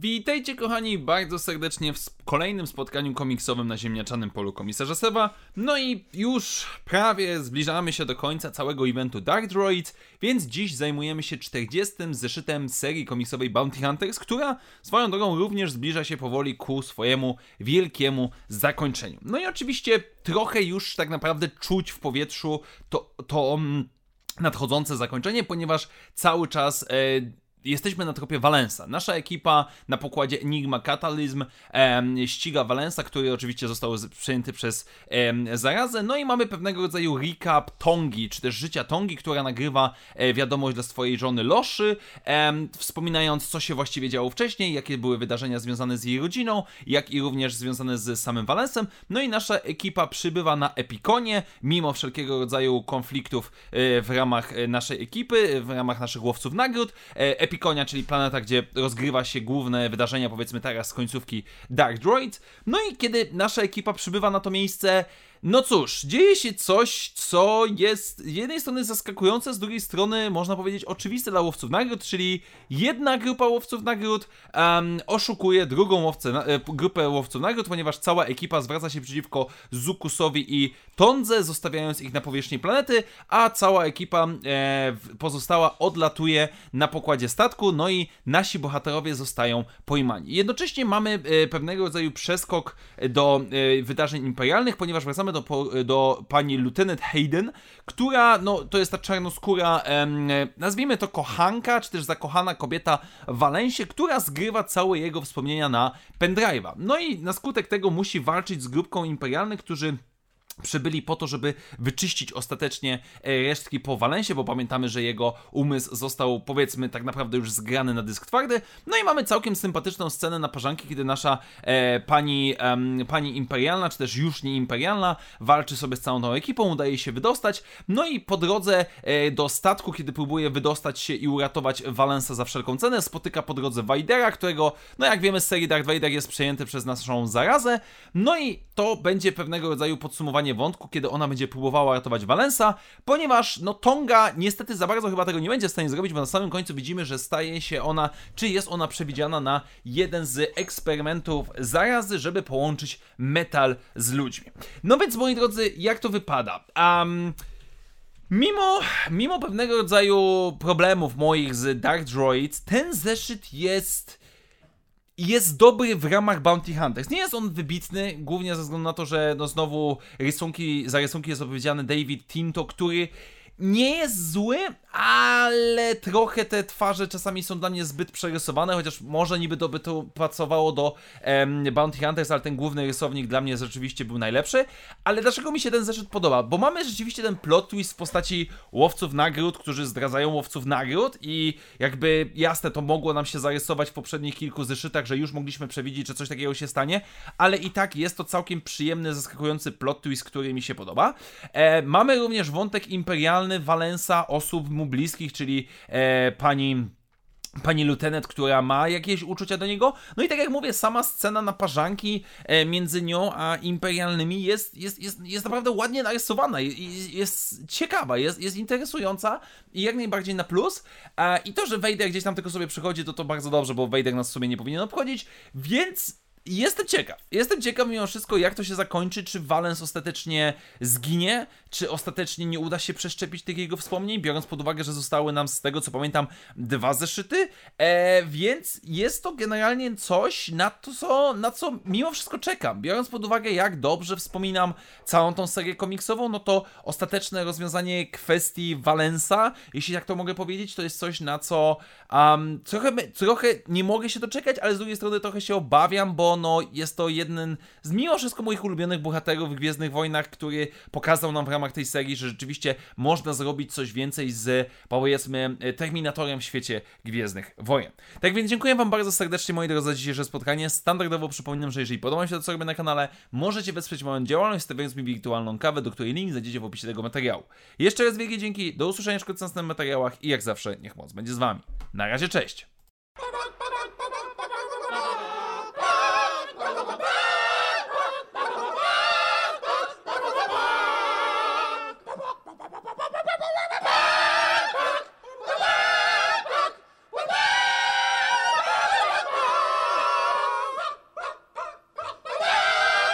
Witajcie kochani bardzo serdecznie w kolejnym spotkaniu komiksowym na ziemniaczanym polu komisarza Seba. No i już prawie zbliżamy się do końca całego eventu Dark Droid, więc dziś zajmujemy się 40. zeszytem serii komiksowej Bounty Hunters, która swoją drogą również zbliża się powoli ku swojemu wielkiemu zakończeniu. No i oczywiście trochę już tak naprawdę czuć w powietrzu to, to mm, nadchodzące zakończenie, ponieważ cały czas e, Jesteśmy na tropie Valensa. Nasza ekipa na pokładzie Enigma Catalysm em, ściga Valensa, który oczywiście został przejęty przez em, zarazę. No i mamy pewnego rodzaju recap Tongi, czy też życia Tongi, która nagrywa e, wiadomość dla swojej żony Loszy, wspominając, co się właściwie działo wcześniej, jakie były wydarzenia związane z jej rodziną, jak i również związane z samym Valensem. No i nasza ekipa przybywa na Epikonie, mimo wszelkiego rodzaju konfliktów e, w ramach e, naszej ekipy, w ramach naszych łowców nagród. E, Epikonia, czyli planeta, gdzie rozgrywa się główne wydarzenia, powiedzmy teraz z końcówki Dark Droid. No i kiedy nasza ekipa przybywa na to miejsce, no cóż, dzieje się coś, co jest z jednej strony zaskakujące, z drugiej strony można powiedzieć oczywiste dla łowców nagród, czyli jedna grupa łowców nagród em, oszukuje drugą łowcę, na- e, grupę łowców nagród, ponieważ cała ekipa zwraca się przeciwko Zukusowi i Tondze, zostawiając ich na powierzchni planety, a cała ekipa e, pozostała odlatuje na pokładzie statku, no i nasi bohaterowie zostają pojmani. Jednocześnie mamy e, pewnego rodzaju przeskok do e, wydarzeń imperialnych, ponieważ wracamy do, po- do pani Lieutenant Hayden, która, no, to jest ta czarnoskóra, em, nazwijmy to kochanka, czy też zakochana kobieta w Walensie, która zgrywa całe jego wspomnienia na pendrive'a. No i na skutek tego musi walczyć z grupką imperialnych, którzy przybyli po to, żeby wyczyścić ostatecznie e, resztki po Walensie, bo pamiętamy, że jego umysł został, powiedzmy, tak naprawdę już zgrany na dysk twardy. No i mamy całkiem sympatyczną scenę na parzanki, kiedy nasza e, pani, em, pani imperialna, czy też już nie imperialna, walczy sobie z całą tą ekipą, udaje się wydostać. No i po drodze e, do statku, kiedy próbuje wydostać się i uratować Valensa za wszelką cenę, spotyka po drodze Vadera, którego, no jak wiemy z serii Darth Vader jest przejęty przez naszą zarazę. No i to będzie pewnego rodzaju podsumowanie wątku, kiedy ona będzie próbowała ratować Valensa, ponieważ no Tonga niestety za bardzo chyba tego nie będzie w stanie zrobić, bo na samym końcu widzimy, że staje się ona, czy jest ona przewidziana na jeden z eksperymentów zarazy, żeby połączyć metal z ludźmi. No więc moi drodzy, jak to wypada? Um, Mimo, mimo pewnego rodzaju problemów moich z Dark Droids, ten zeszyt jest jest dobry w ramach Bounty Hunters. Nie jest on wybitny, głównie ze względu na to, że no znowu rysunki, za rysunki jest odpowiedzialny David Tinto, który nie jest zły, ale trochę te twarze czasami są dla mnie zbyt przerysowane, chociaż może niby to by to pasowało do em, Bounty Hunters, ale ten główny rysownik dla mnie rzeczywiście był najlepszy. Ale dlaczego mi się ten zeszyt podoba? Bo mamy rzeczywiście ten plot twist w postaci łowców nagród, którzy zdradzają łowców nagród i jakby jasne, to mogło nam się zarysować w poprzednich kilku zeszytach, że już mogliśmy przewidzieć, że coś takiego się stanie, ale i tak jest to całkiem przyjemny, zaskakujący plot twist, który mi się podoba. E, mamy również wątek imperialny Valensa, osób mu bliskich, czyli e, pani pani lutenet, która ma jakieś uczucia do niego. No i tak jak mówię, sama scena naparzanki e, między nią a imperialnymi jest, jest, jest, jest naprawdę ładnie narysowana, i- jest ciekawa, jest, jest interesująca i jak najbardziej na plus. I to, że Vader gdzieś tam tylko sobie przychodzi, to to bardzo dobrze, bo Vader nas w sumie nie powinien obchodzić, więc Jestem ciekaw. Jestem ciekaw mimo wszystko, jak to się zakończy. Czy Valens ostatecznie zginie? Czy ostatecznie nie uda się przeszczepić tych jego wspomnień, biorąc pod uwagę, że zostały nam z tego co pamiętam dwa zeszyty? E, więc jest to generalnie coś, na to, co, na co mimo wszystko czekam. Biorąc pod uwagę, jak dobrze wspominam całą tą serię komiksową, no to ostateczne rozwiązanie kwestii Valensa, jeśli tak to mogę powiedzieć, to jest coś, na co um, trochę, trochę nie mogę się doczekać, ale z drugiej strony trochę się obawiam, bo no, jest to jeden z mimo wszystko moich ulubionych bohaterów w Gwiezdnych Wojnach, który pokazał nam w ramach tej serii, że rzeczywiście można zrobić coś więcej z, powiedzmy, Terminatorem w świecie Gwiezdnych Wojen. Tak więc dziękuję Wam bardzo serdecznie, moi drodzy, za dzisiejsze spotkanie. Standardowo przypominam, że jeżeli podoba się to, co robię na kanale, możecie wesprzeć moją działalność, stawiając mi wirtualną kawę, do której link znajdziecie w opisie tego materiału. Jeszcze raz wielkie dzięki, do usłyszenia w następnych materiałach i jak zawsze, niech moc będzie z Wami. Na razie, cześć!